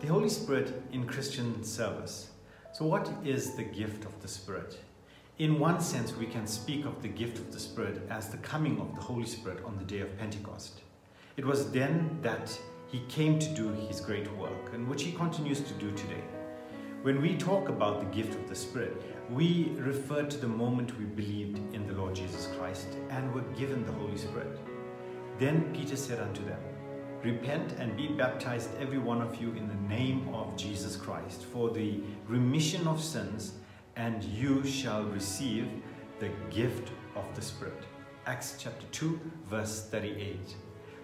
The Holy Spirit in Christian service. So, what is the gift of the Spirit? In one sense, we can speak of the gift of the Spirit as the coming of the Holy Spirit on the day of Pentecost. It was then that he came to do his great work, and which he continues to do today. When we talk about the gift of the Spirit, we refer to the moment we believed in the Lord Jesus Christ and were given the Holy Spirit. Then Peter said unto them, Repent and be baptized, every one of you, in the name of Jesus Christ, for the remission of sins, and you shall receive the gift of the Spirit. Acts chapter 2, verse 38.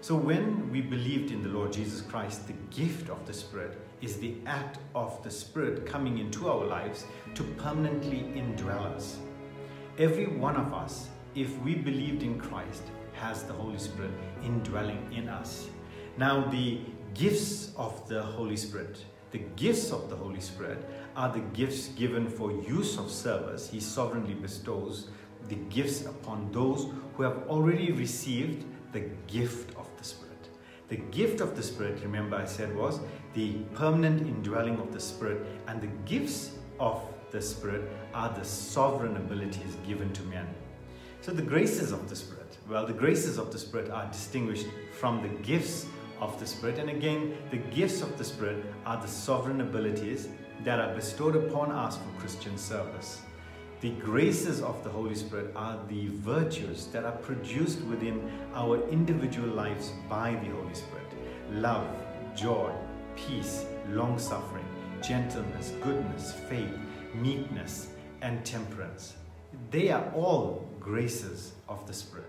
So, when we believed in the Lord Jesus Christ, the gift of the Spirit is the act of the Spirit coming into our lives to permanently indwell us. Every one of us, if we believed in Christ, has the Holy Spirit indwelling in us. Now, the gifts of the Holy Spirit, the gifts of the Holy Spirit are the gifts given for use of service. He sovereignly bestows the gifts upon those who have already received the gift of the Spirit. The gift of the Spirit, remember I said, was the permanent indwelling of the Spirit, and the gifts of the Spirit are the sovereign abilities given to men. So, the graces of the Spirit, well, the graces of the Spirit are distinguished from the gifts of the Spirit. And again, the gifts of the Spirit are the sovereign abilities that are bestowed upon us for Christian service. The graces of the Holy Spirit are the virtues that are produced within our individual lives by the Holy Spirit love, joy, peace, long suffering, gentleness, goodness, faith, meekness, and temperance. They are all graces of the Spirit.